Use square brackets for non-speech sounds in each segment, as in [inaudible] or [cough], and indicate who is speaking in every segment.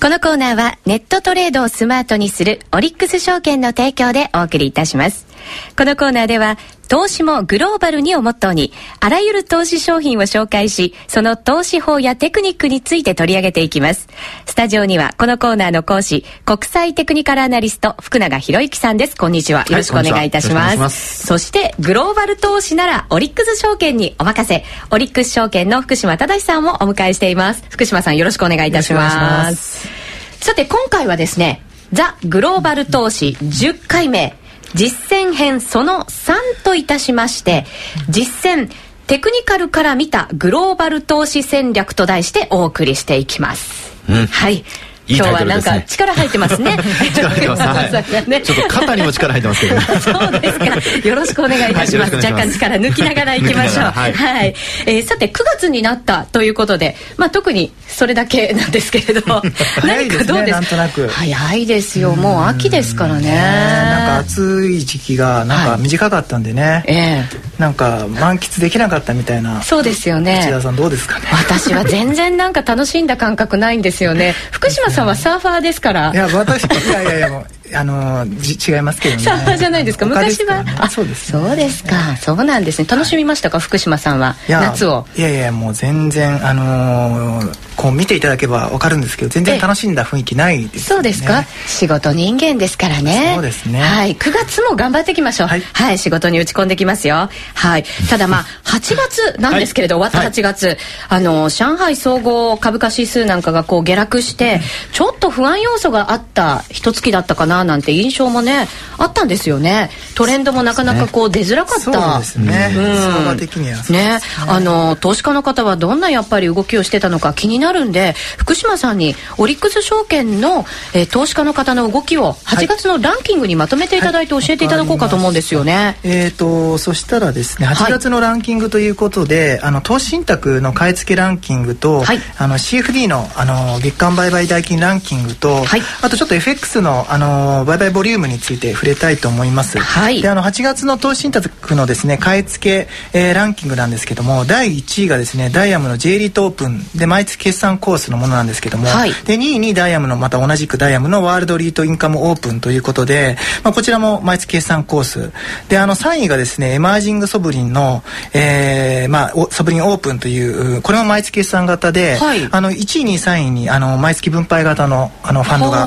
Speaker 1: このコーナーはネットトレードをスマートにするオリックス証券の提供でお送りいたします。このコーナーでは投資もグローバルにをモットーに、あらゆる投資商品を紹介し、その投資法やテクニックについて取り上げていきます。スタジオには、このコーナーの講師、国際テクニカルアナリスト、福永博之さんです。こんにちは。よろしくお願いいたします。はい、ますそして、グローバル投資なら、オリックス証券にお任せ、オリックス証券の福島正さんをお迎えしています。福島さん、よろしくお願いいたします。さて、今回はですね、ザ・グローバル投資10回目、実践編その3といたしまして、実践テクニカルから見たグローバル投資戦略と題してお送りしていきます。うん、はい。今日はなんか力入ってますね。[laughs]
Speaker 2: 力入ってます。はい、[laughs] ちょっと肩にも力入ってますけど、
Speaker 1: そうですか。よろしくお願いいたします。若干力抜きながらいきましょう。はい、はい、えー、さて9月になったということで、まあ特にそれだけなんですけれど、[laughs]
Speaker 3: 何かどうです？か。
Speaker 1: 早いですよ。もう秋ですからね。
Speaker 3: なんか暑い時期がなんか短かったんでね。ええなんか満喫できなかったみたいな。
Speaker 1: そうですよね。
Speaker 3: 内田さんどうですかね。
Speaker 1: 私は全然なんか楽しんだ感覚ないんですよね。[laughs] 福島さんはサーファーですから。
Speaker 3: いや私いやいやいやもうあの違いますけどね。
Speaker 1: サーファーじゃないですか？昔は、
Speaker 3: ね、あそうです、
Speaker 1: ね、そうですか。そうなんですね。楽しみましたか、はい、福島さんは？夏を。
Speaker 3: いやいやもう全然あのー、こう見ていただけば分かるんですけど全然楽しんだ雰囲気ないです、ね、
Speaker 1: そうですか？仕事人間ですからね。
Speaker 3: そうですね。
Speaker 1: はい。9月も頑張っていきましょう、はい、はい、仕事に打ち込んできますよ。はい。ただまあ [laughs] 8月なんですけれど、はい、終わった8月、はい、あの上海総合株価指数なんかがこう下落して、ちょっと不安要素があった一月だったかななんて印象もねあったんですよね。トレンドもなかなかこう出づらかった。
Speaker 3: そうですね、うん、相場的には
Speaker 1: ね、ね、あの投資家の方はどんなやっぱり動きをしてたのか気になるんで福島さんにオリックス証券の、えー、投資家の方の動きを8月のランキングにまとめていただいて教えていただこうかと思うんですよね、はい。はい、
Speaker 3: えっ、ー、とそしたらですね8月のランキングということで、はい、あの投資信託の買い付けランキングと、はい、あの CFD のあの月間売買代金ランキングと、はい、あとちょっと FX のあの売買ボリュームについて触れたいと思います。はい、であの8月の投資信託のですね買い付け、えー、ランキングなんですけども第1位がですねダイヤムの J リートオープン。で毎月決算コースのものなんですけども、はい、で2位にダイヤムのまた同じくダイヤムのワールドリートインカムオープンということで、まあ、こちらも毎月決算コース。であの3位がですねエマージングソブリンの、えーまあ、ソブリンオープンというこれも毎月決算型で、はい、あの1位2位3位にあの毎月分配型のあのファンドが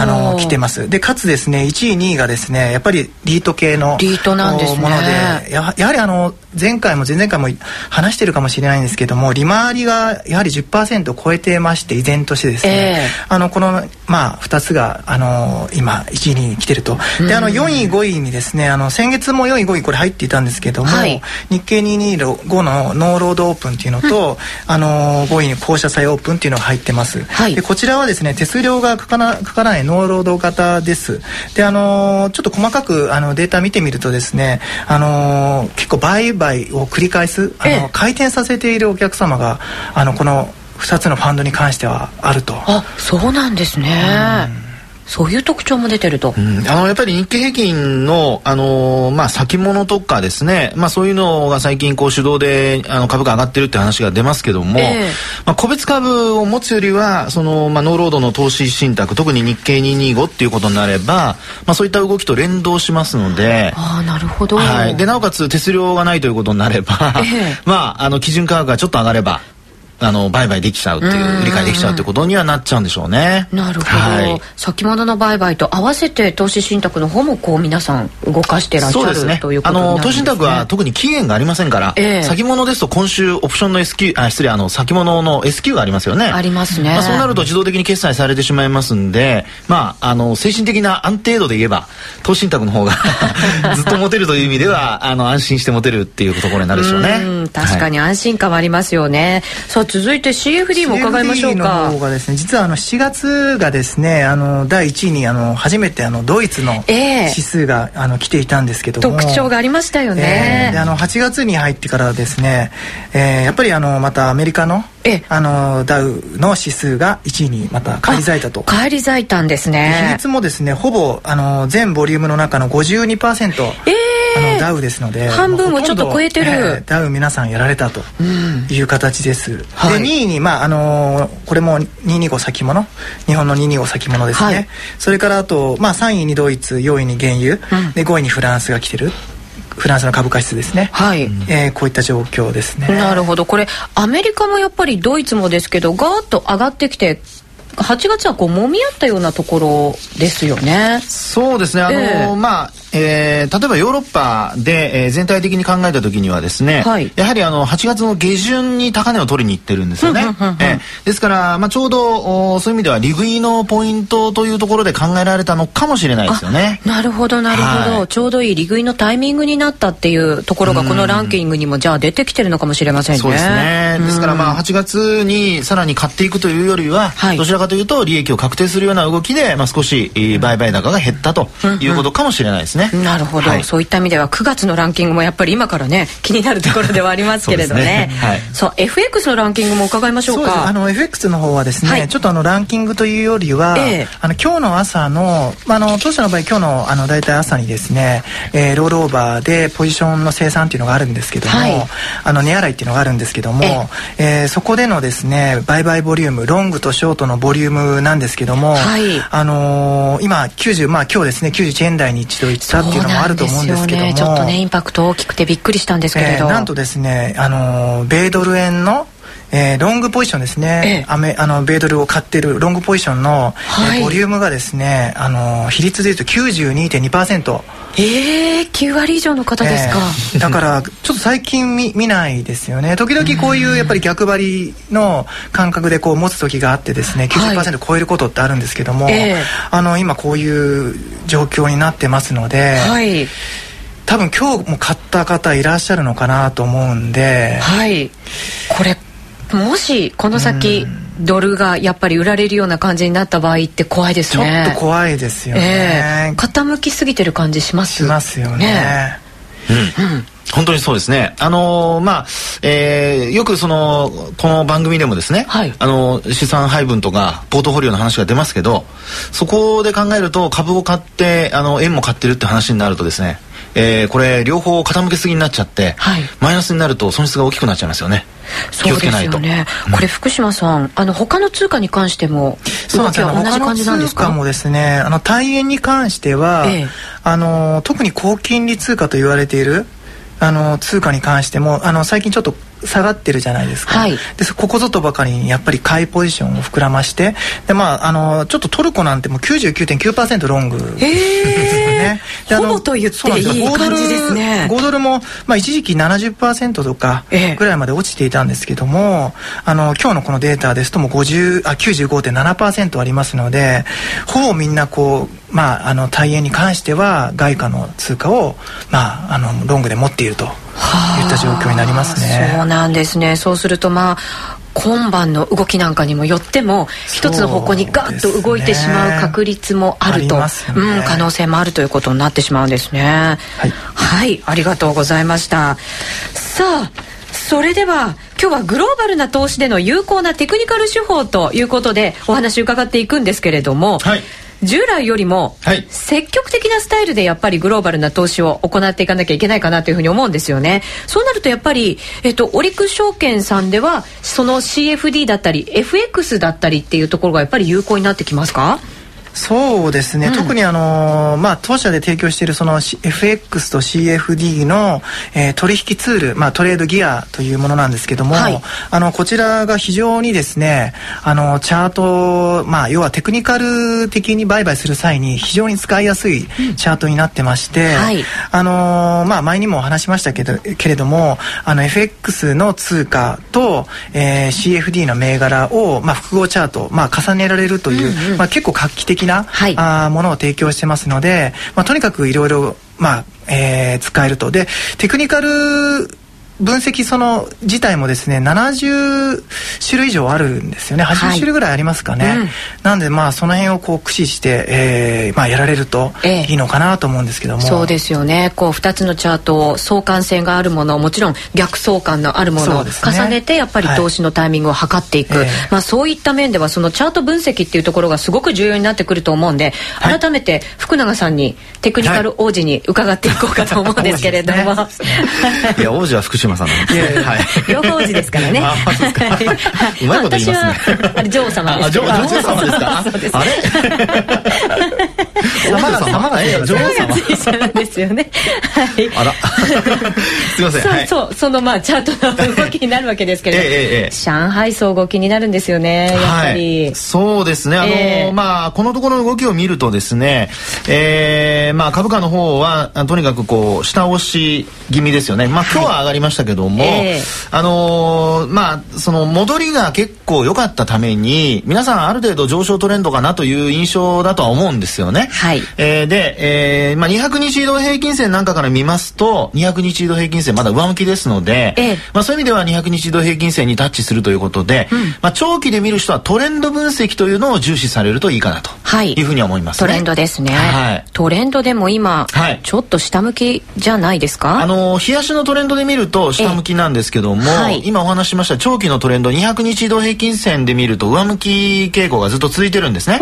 Speaker 3: あ。の来てます。でかつですね1位2位がですねやっぱりリート系の
Speaker 1: リートなんです、ね、
Speaker 3: ものでややはりあの前回も前々回も話してるかもしれないんですけども利回りがやはり10%超えてまして依然としてですね、えー、あのこのまあ2つがあの今1位に来てると。であの4位5位にですねあの先月も4位5位これ入っていたんですけども、はい、日経225のノーロードオープンっていうのと、あの5位に校舎債オープンっていうのが入ってます、はい、でこちらはですね手数料がかからかからないノーロード型です。であのちょっと細かくあのデータ見てみるとですねあの結構売買を繰り返すあの回転させているお客様があのこの2つのファンドに関してはあると。
Speaker 1: あそうなんですね、そういう特徴も出てると、
Speaker 2: うん、あのやっぱり日経平均の、あのまあ、先物とかですね、まあ、そういうのが最近こう主導であの株価上がってるって話が出ますけども、えー、まあ、個別株を持つよりはその、まあ、ノーロードの投資信託特に日経225っていうことになれば、まあ、そういった動きと連動しますので。
Speaker 1: あなるほど、
Speaker 2: はい、でなおかつ手数料がないということになれば、えー、[laughs] まあ、あの基準価格がちょっと上がればあの売買できちゃうっていう売り買いできちゃうってことにはなっちゃうんでしょうね。
Speaker 1: なるほど、はい、先物の売買と合わせて投資信託の方もこう皆さん動かしてらっしゃる、ね、ということになるんです、ね、あの投資信託
Speaker 2: は特に期限がありませんから、えー、先物ですと今週オプションの S q あ失礼あの先物の S q がありますよね。
Speaker 1: ありますね。
Speaker 2: まあ、そうなると自動的に決済されてしまいますんで、まああの精神的な安定度で言えば投資信託の方が [laughs] ずっと持てるという意味ではあの安心して持てるっていうところになるでしょうね。
Speaker 1: う確かに安心感はありますよね。はい、続いて CF CFD も伺いましょうか。
Speaker 3: の方がですね、実はあの7月がですね、あの第1位にあの初めてあのドイツの指数が、えー、あの来ていたんですけど
Speaker 1: も、特徴がありましたよね。
Speaker 3: えー、であの8月に入ってからですね、えー、やっぱりあのまたアメリカのえあのダウの指数が1位にまた返り咲いたと。
Speaker 1: 返り咲いたんですね。
Speaker 3: 比率もですねほぼあの全ボリュームの中の52%、えーあのダウですので
Speaker 1: 半分をちょっと超えてる、えー、
Speaker 3: ダウ皆さんやられたという形です、うんはい、で2位にまああのー、これも225先物？日本の225先物ですね、はい、それからあと、まあ、3位にドイツ4位に原油、うん、で5位にフランスが来てるフランスの株価指数ですね。はい。えー、こういった状況ですね。
Speaker 1: なるほど。これアメリカもやっぱりドイツもですけど、ガーッと上がってきて8月はこう揉み合ったようなところですよね。
Speaker 2: そうですね。あの、えー、まあえー、例えばヨーロッパで、えー、全体的に考えた時にはですね、はい、やはりあの8月の下旬に高値を取りに行ってるんですよね。えー、ですから、まあ、ちょうどそういう意味では利食いのポイントというところで考えられたのかもしれないですよね。
Speaker 1: なるほどなるほど、はい、ちょうどいい利食いのタイミングになったっていうところがこのランキングにもじゃあ出てきてるのかもしれませんね。
Speaker 2: そうですね。ですからまあ8月にさらに買っていくというよりは、はい、どちらかというと利益を確定するような動きで、まあ、少し売買高が減ったということかもしれないですね。
Speaker 1: なるほど。はい。そういった意味では9月のランキングもやっぱり今からね気になるところではあります [laughs] けれどね。ね、はい、そう FX のランキングも伺いましょうか。
Speaker 3: あの FX の方はですね、はい、ちょっとあのランキングというよりは、えー、あの今日の朝の、まあ、あの当社の場合今日のあの大体朝にですね、えー、ロールオーバーでポジションの生産っていうのがあるんですけども、はい、あの値洗いっていうのがあるんですけども、ええ。ー、そこでのですね売買ボリュームロングとショートのボリュームなんですけども、はい、あのー、今90まあ今日ですね91円台に一度行ったっていうのもあると思うんですけども、
Speaker 1: ちょっとねインパクト大きくてびっくりしたんですけれど、えー、
Speaker 3: なんとですねあの米ドル円のえー、ロングポジションですね、ええ、アメあの米ドルを買ってるロングポジションの、はい、えー、ボリュームがですねあの比率でいうと92.2%
Speaker 1: ええー、9割以上の方ですか、
Speaker 3: えー、だからちょっと最近見見ないですよね。時々こういうやっぱり逆張りの感覚でこう持つ時があってですね90%超えることってあるんですけども、はい、あの今こういう状況になってますので、はい。多分今日も買った方いらっしゃるのかなと思うんで
Speaker 1: はい。これもしこの先、ドルがやっぱり売られるような感じになった場合って怖いです
Speaker 3: ね。ちょっと怖いですよね、
Speaker 1: えー、傾きすぎてる感じします。
Speaker 3: しますよね。ね。
Speaker 2: うん、うん本当にそうですね。あのー、まあ、えー、よくその、この番組でもですね、はい、あの、資産配分とか、ポートフォリオの話が出ますけど、そこで考えると、株を買って、あの、円も買ってるって話になるとですね、えー、これ両方傾けすぎになっちゃって、はい、マイナスになると損失が大きくなっちゃいますよね。
Speaker 1: 気をつけないと。ね、これ福島さん、あの他の通貨に関しても動きは同じ感じなんですか？
Speaker 3: 通貨もですね、あの大円に関しては、ええ、あの特に高金利通貨と言われているあの通貨に関してもあの最近ちょっと下がってるじゃないですか、はい、でここぞとばかりにやっぱり買いポジションを膨らましてで、まあ、あのちょっとトルコなんてもう99.9%ロングです
Speaker 1: ね。ほぼと言っていい感じですね。
Speaker 3: 5ドルも、まあ、一時期70%とかぐらいまで落ちていたんですけども、あの今日のこのデータですともう50あ95.7%ありますのでほぼみんなこうまあ、あの大円に関しては外貨の通貨を、まあ、あのロングで持っているといった状況になりますね。
Speaker 1: そうなんですね。そうするとまあ今晩の動きなんかにもよっても一つの方向にガッと動いてしまう確率もあると、ね、うん、可能性もあるということになってしまうんですね。はい、はい、ありがとうございました。さあそれでは今日はグローバルな投資での有効なテクニカル手法ということでお話伺っていくんですけれども、はい、従来よりも積極的なスタイルでやっぱりグローバルな投資を行っていかなきゃいけないかなというふうに思うんですよね。そうなるとやっぱり、えっと、オリックス証券さんではその CFD だったり FX だったりっていうところがやっぱり有効になってきますか？
Speaker 3: そうですね、うん、特にあの、まあ、当社で提供しているその FX と CFD の、えー、取引ツール、まあ、トレードギアというものなんですけども、はい、あのこちらが非常にですねあのチャート、まあ、要はテクニカル的に売買する際に非常に使いやすいチャートになってまして、うんはい、あのまあ、前にも話しましたけどけれどもあの FX の通貨と、えー、CFD の銘柄を、まあ、複合チャート、まあ、重ねられるという、うんうん、まあ、結構画期的的な、はい、あものを提供してますので、まあ、とにかくいろいろ、まあえー、使えると。でテクニカル分析その自体もですね70種類以上あるんですよね。80種類ぐらいありますかね、はいうん、なんでまあその辺をこう駆使して、えーまあ、やられるといいのかなと思うんですけども、
Speaker 1: えそうですよね。こう2つのチャートを相関性があるものもちろん逆相関のあるものを重ねてやっぱり投資のタイミングを測っていく、はい、まあ、そういった面ではそのチャート分析っていうところがすごく重要になってくると思うんで、はい、改めて福永さんにテクニカル王子に伺っていこうかと思うんですけれども、
Speaker 2: い。[laughs] や王子は福島さんなんです、
Speaker 1: はい、両方王子ですからね。あ、そうですか。
Speaker 2: うまいこと言いますね。
Speaker 1: あれ女王様です。
Speaker 2: 女王様ですか？そうです。あれ？[laughs]
Speaker 3: 様が様がえ
Speaker 1: 女王様。ついちですよね。はい。
Speaker 2: あら。すみません。
Speaker 1: そうそうそのまあチャートの動きになるわけですけれど、上海総合気になるんですよね。やっぱり。
Speaker 2: そうですね。あのまあこのところの動きを見るとですね、えまあ株価の方はとにかくこう下押し気味ですよね。まあ今日は上がりましたけども、あのまあその戻りが結構良かったために皆さんある程度上昇トレンドかなという印象だとは思うんですよね。
Speaker 1: はい。
Speaker 2: えー、で、えー、まあ200日移動平均線なんかから見ますと200日移動平均線まだ上向きですので、ええ、まあそういう意味では200日移動平均線にタッチするということで、うん、まあ長期で見る人はトレンド分析というのを重視されるといいかなというふうに思います、
Speaker 1: ねはい、トレンドですね。はい。トレンドでも今、はい、ちょっと下向きじゃないですか？
Speaker 2: あの冷やしのトレンドで見ると下向きなんですけども、はい、今お話しました長期のトレンド200日移動平均線で見ると上向き傾向がずっと続いてるんですね。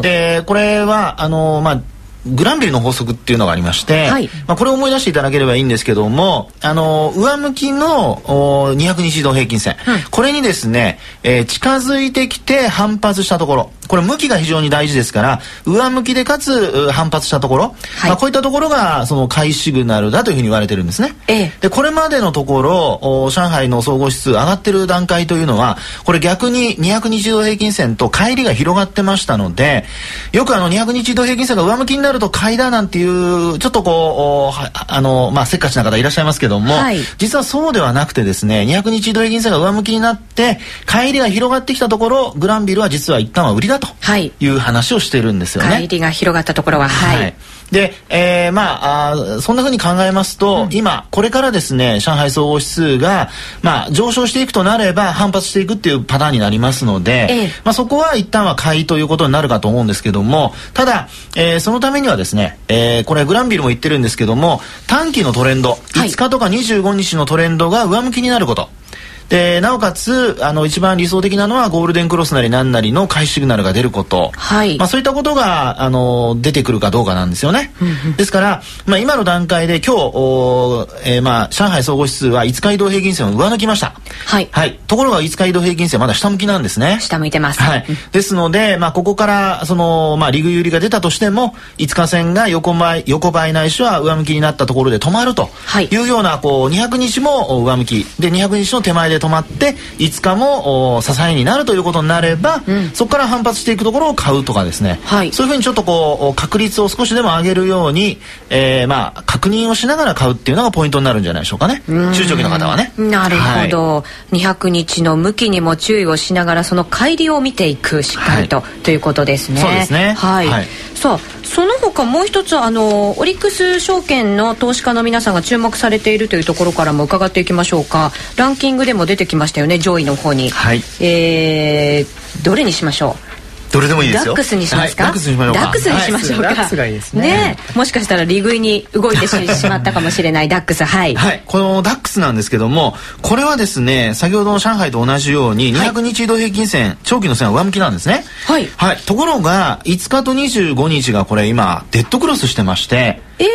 Speaker 2: でこれはあのまあグランビルの法則っていうのがありまして、はい、まあ、これを思い出していただければいいんですけどもあの上向きの200日移動平均線、うん、これにですね、えー、近づいてきて反発したところこれ向きが非常に大事ですから上向きでかつ反発したところ、はい、まあ、こういったところがその買いシグナルだというふうに言われてるんですね。ええ、でこれまでのところ上海の総合指数上がってる段階というのはこれ逆に200日移動平均線と乖離が広がってましたのでよくあの200日移動平均線が上向きになると買いだなんていうちょっとこうあのまあせっかちな方いらっしゃいますけども、はい、実はそうではなくてですね200日移動平均線が上向きになって乖離が広がってきたところグランビルは実は一旦は売りだとい。う話をしてるんですよね。
Speaker 1: 乖離が広がったところははい、はい。
Speaker 2: で、えー、まああそんなふうに考えますと、うん、今これからですね上海総合指数が、まあ、上昇していくとなれば反発していくっていうパターンになりますので、ええ、まあ、そこは一旦は買いということになるかと思うんですけどもただ、えー、そのためにはですね、えー、これグランビルも言ってるんですけども短期のトレンド、はい、5日とか25日のトレンドが上向きになることでなおかつあの一番理想的なのはゴールデンクロスなり何なりの買いシグナルが出ること、はい。まあ、そういったことがあの出てくるかどうかなんですよね。ですから、まあ、今の段階で今日、えー、まあ上海総合指数は5日移動平均線を上抜きました。はい、はい、ところが5日移動平均線はまだ下向きなんですね。
Speaker 1: 下向いてます。
Speaker 2: はい、ですので、まあ、ここからその、まあ、リグ有利が出たとしても5日線が横ばい横ばいないしは上向きになったところで止まるとい。うような、こう200日も上向き。で200日の手前で止まって5日も支えになるということになれば、うん、そこから反発していくところを買うとかですね、はい、そういうふうにちょっとこう確率を少しでも上げるように、えー、まあ確認をしながら買うっていうのがポイントになるんじゃないでしょうかね。中長期の方はね。
Speaker 1: なるほど、はい、200日の向きにも注意をしながらその乖離を見ていくしっかりと、はい、ということですね。
Speaker 2: そうですね。
Speaker 1: はい、はい、さあその他もう一つあのオリックス証券の投資家の皆さんが注目されているというところからも伺っていきましょうか。ランキングでも出てきましたよね上位の方に、はい、えー、どれにしましょう？
Speaker 2: どれでもいいです
Speaker 1: よ。ダックスにしますか、
Speaker 2: はい、ダックスにしましょう
Speaker 1: か。ダックスにしましょうか、
Speaker 3: ダックスがいいですね。ね。
Speaker 1: もしかしたら利食いに動いてしまったかもしれないダックス。はい、
Speaker 2: はい、このダックスなんですけどもこれはですね先ほどの上海と同じように200日移動平均線、はい、長期の線は上向きなんですね。はい、はい、ところが5日と25日がこれ今デッドクロスしてましてえー、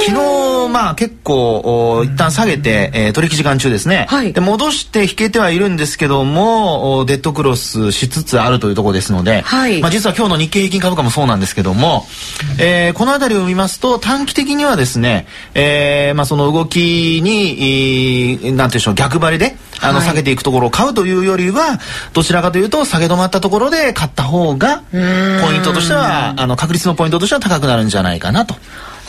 Speaker 2: 昨日まあ結構一旦下げて、えー、取引時間中ですね、はい、で戻して引けてはいるんですけどもデッドクロスしつつあるというところですので、はい、まあ、実は今日の日経平均株価もそうなんですけども、えー、この辺りを見ますと短期的にはですね、えーまあ、その動きに何て言うんでしょう逆張りであの、下げていくところを買うというよりはどちらかというと下げ止まったところで買った方がポイントとしてはあの確率のポイントとしては高くなるんじゃないかなと。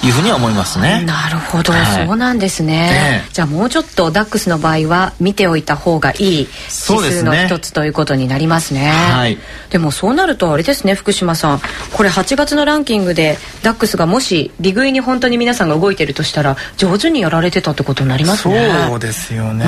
Speaker 2: いうふうには思いますね。
Speaker 1: なるほど、はい、そうなんですね、じゃあもうちょっとダックスの場合は見ておいた方がいい指数の一つということになりますね。はい、でもそうなるとあれですね福島さんこれ8月のランキングでダックスがもし利食いに本当に皆さんが動いてるとしたら上手にやられてたってことになりますね。
Speaker 3: そうですよね。い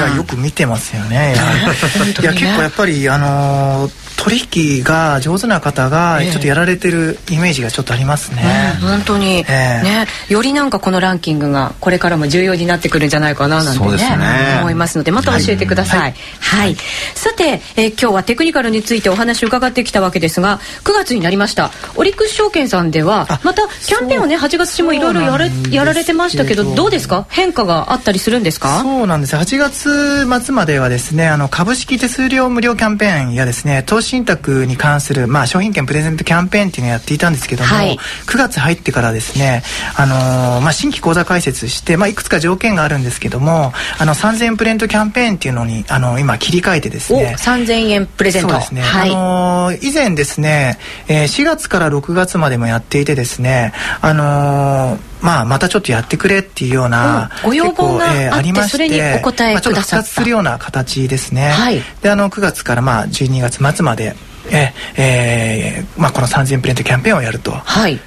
Speaker 3: やよく見てますよね。[laughs] いや、ね、結構やっぱりあのー取引が上手な方がちょっとやられてるイメージがちょっとありますね、
Speaker 1: えー、本当に、えー、ねよりなんかこのランキングがこれからも重要になってくるんじゃないかななんてね、ね、思いますのでまた教えてください、はい、はい、さて、えー、今日はテクニカルについてお話を伺ってきたわけですが9月になりました。オリックス証券さんではまたキャンペーンをね8月中もいろいろやれやられてましたけどどうですか？変化があったりするんですか？
Speaker 3: そうなんです。8月末まではですねあの株式手数料無料キャンペーンやですね投資信託に関する、まあ、商品券プレゼントキャンペーンっていうのをやっていたんですけども、はい、9月入ってからですね、あのー、まあ、新規口座開設して、まあ、いくつか条件があるんですけどもあの3000円プレゼントキャンペーンっていうのにあの今切り替えてですね。
Speaker 1: 3000円プレゼント。
Speaker 3: そうですね、はい、あのー、以前ですね、えー、4月から6月までもやっていてですねあのーまあ、またちょっとやってくれっていうような、
Speaker 1: うん、ご要望があ,、えー、ありましてそれにお答えくださった、まあ、ちょっと復
Speaker 3: 活するような形ですね、はい、であの9月からまあ12月末までええー、まあ、この3000プレントキャンペーンをやると。はい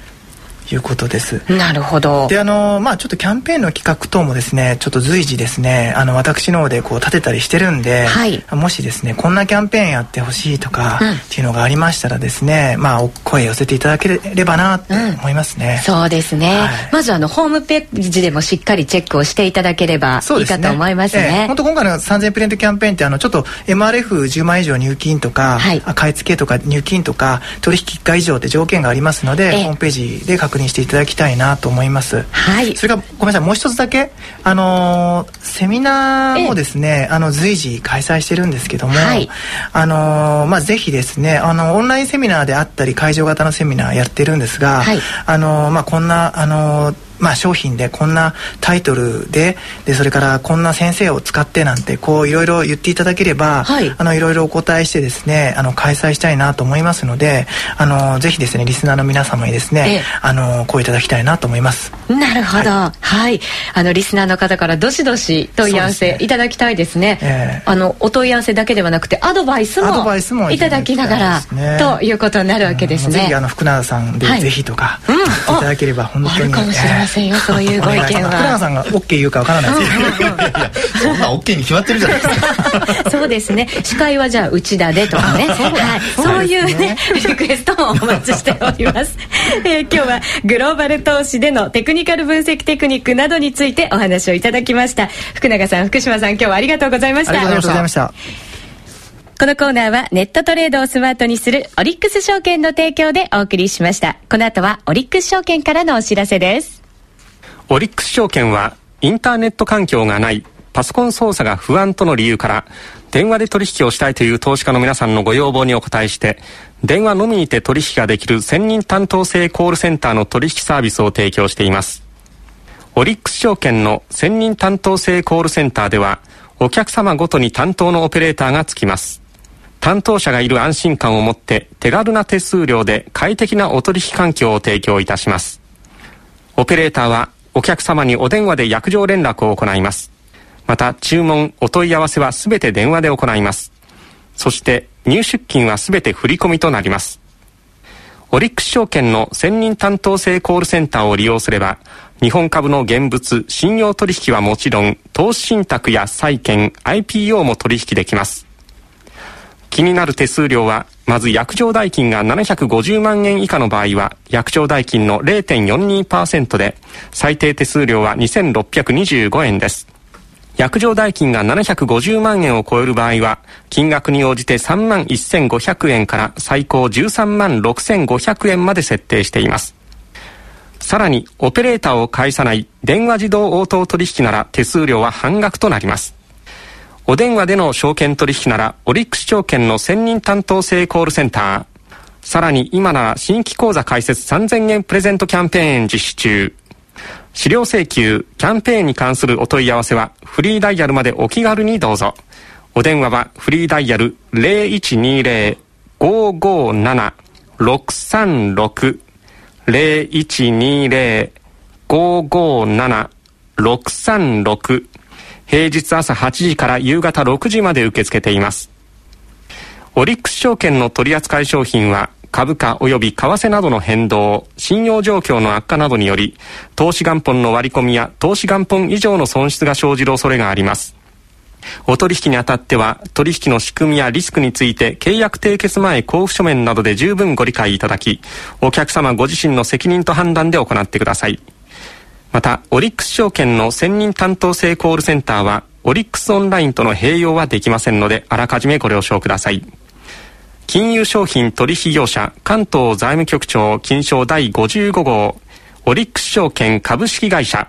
Speaker 3: いうことです。
Speaker 1: なるほど。
Speaker 3: で、あの、まあちょっとキャンペーンの企画等もですね、ちょっと随時ですね、あの、私の方でこう立てたりしてるんで、はい、もしですね、こんなキャンペーンやってほしいとか、っていうのがありましたらですね、まあお声寄せていただければなって思いますね。
Speaker 1: うん、そうですね、はい、まずあの、ホームページでもしっかりチェックをしていただければいいかと思いますね。
Speaker 3: 本当、今回の3000プレントキャンペーンって、あの、ちょっと MRF10 万以上入金とか、はい、買い付けとか入金とか、取引1回以上って条件がありますので、ホームページで確認していただきたいなと思います。はい。それからごめんなさいもう一つだけあのー、セミナーもですねあの随時開催してるんですけども、はい、あのー、まあぜひですねあのオンラインセミナーであったり会場型のセミナーやってるんですが、はい、あのー、まあこんなあのまあ、商品でこんなタイトルででそれからこんな先生を使ってなんてこういろいろ言っていただければ、はい、あのいろいろお答えしてですねあの開催したいなと思いますのであのぜひですねリスナーの皆様にですね、あの声いただきたいなと思います。
Speaker 1: なるほど。はい、はい、あのリスナーの方からどしどし問い合わせいただきたいですね、ね、あのお問い合わせだけではなくてアドバイスもいただきながら、ね、ということになるわけですね、うん、ぜ
Speaker 3: ひあの福永さんで、ぜひとか、うん、いただければ本当に。あ
Speaker 1: るかもしれませんよ、[laughs] そういうご意見は。
Speaker 3: 福永さんが OK 言うかわからないです。
Speaker 2: けどそんな OK に決まってるじゃないです
Speaker 1: か。[laughs] そうですね。司会はじゃあ内田でとかね。[laughs] はい、そういうねリクエストもお待ちしております、えー、今日はグローバル投資でのテクニカル分析テクニックなどについてお話をいただきました。福永さん福島さん今日はありがとうございました。あ
Speaker 3: りがとうございました。
Speaker 1: このコーナーはネットトレードをスマートにするオリックス証券の提供でお送りしました。この後はオリックス証券からのお知らせです。
Speaker 4: オリックス証券はインターネット環境がないパソコン操作が不安との理由から電話で取引をしたいという投資家の皆さんのご要望にお答えして電話のみにて取引ができる専任担当制コールセンターの取引サービスを提供しています。オリックス証券の専任担当制コールセンターではお客様ごとに担当のオペレーターがつきます。担当者がいる安心感を持って手軽な手数料で快適なお取引環境を提供いたします。オペレーターはお客様にお電話で約定連絡を行います。また、注文、お問い合わせはすべて電話で行います。そして、入出金はすべて振込となります。オリックス証券の専任担当制コールセンターを利用すれば、日本株の現物、信用取引はもちろん、投資信託や債券、IPO も取引できます。気になる手数料は、まず約定代金が750万円以下の場合は、約定代金の0.42%で、最低手数料は2625円です。約定代金が750万円を超える場合は、金額に応じて3万1500円から最高13万6500円まで設定しています。さらに、オペレーターを介さない電話自動応答取引なら手数料は半額となります。お電話での証券取引なら、オリックス証券の専任担当制コールセンター。さらに今なら新規講座開設3000円プレゼントキャンペーン実施中。資料請求、キャンペーンに関するお問い合わせは、フリーダイヤルまでお気軽にどうぞ。お電話はフリーダイヤル0120-557-636 0120 557-636平日朝8時から夕方6時まで受け付けています。オリックス証券の取扱い商品は株価及び為替などの変動、信用状況の悪化などにより、投資元本の割り込みや投資元本以上の損失が生じる恐れがあります。お取引にあたっては、取引の仕組みやリスクについて契約締結前交付書面などで十分ご理解いただき、お客様ご自身の責任と判断で行ってください。また、オリックス証券の専任担当制コールセンターは、オリックスオンラインとの併用はできませんので、あらかじめご了承ください。金融商品取引業者関東財務局長金賞第55号オリックス証券株式会社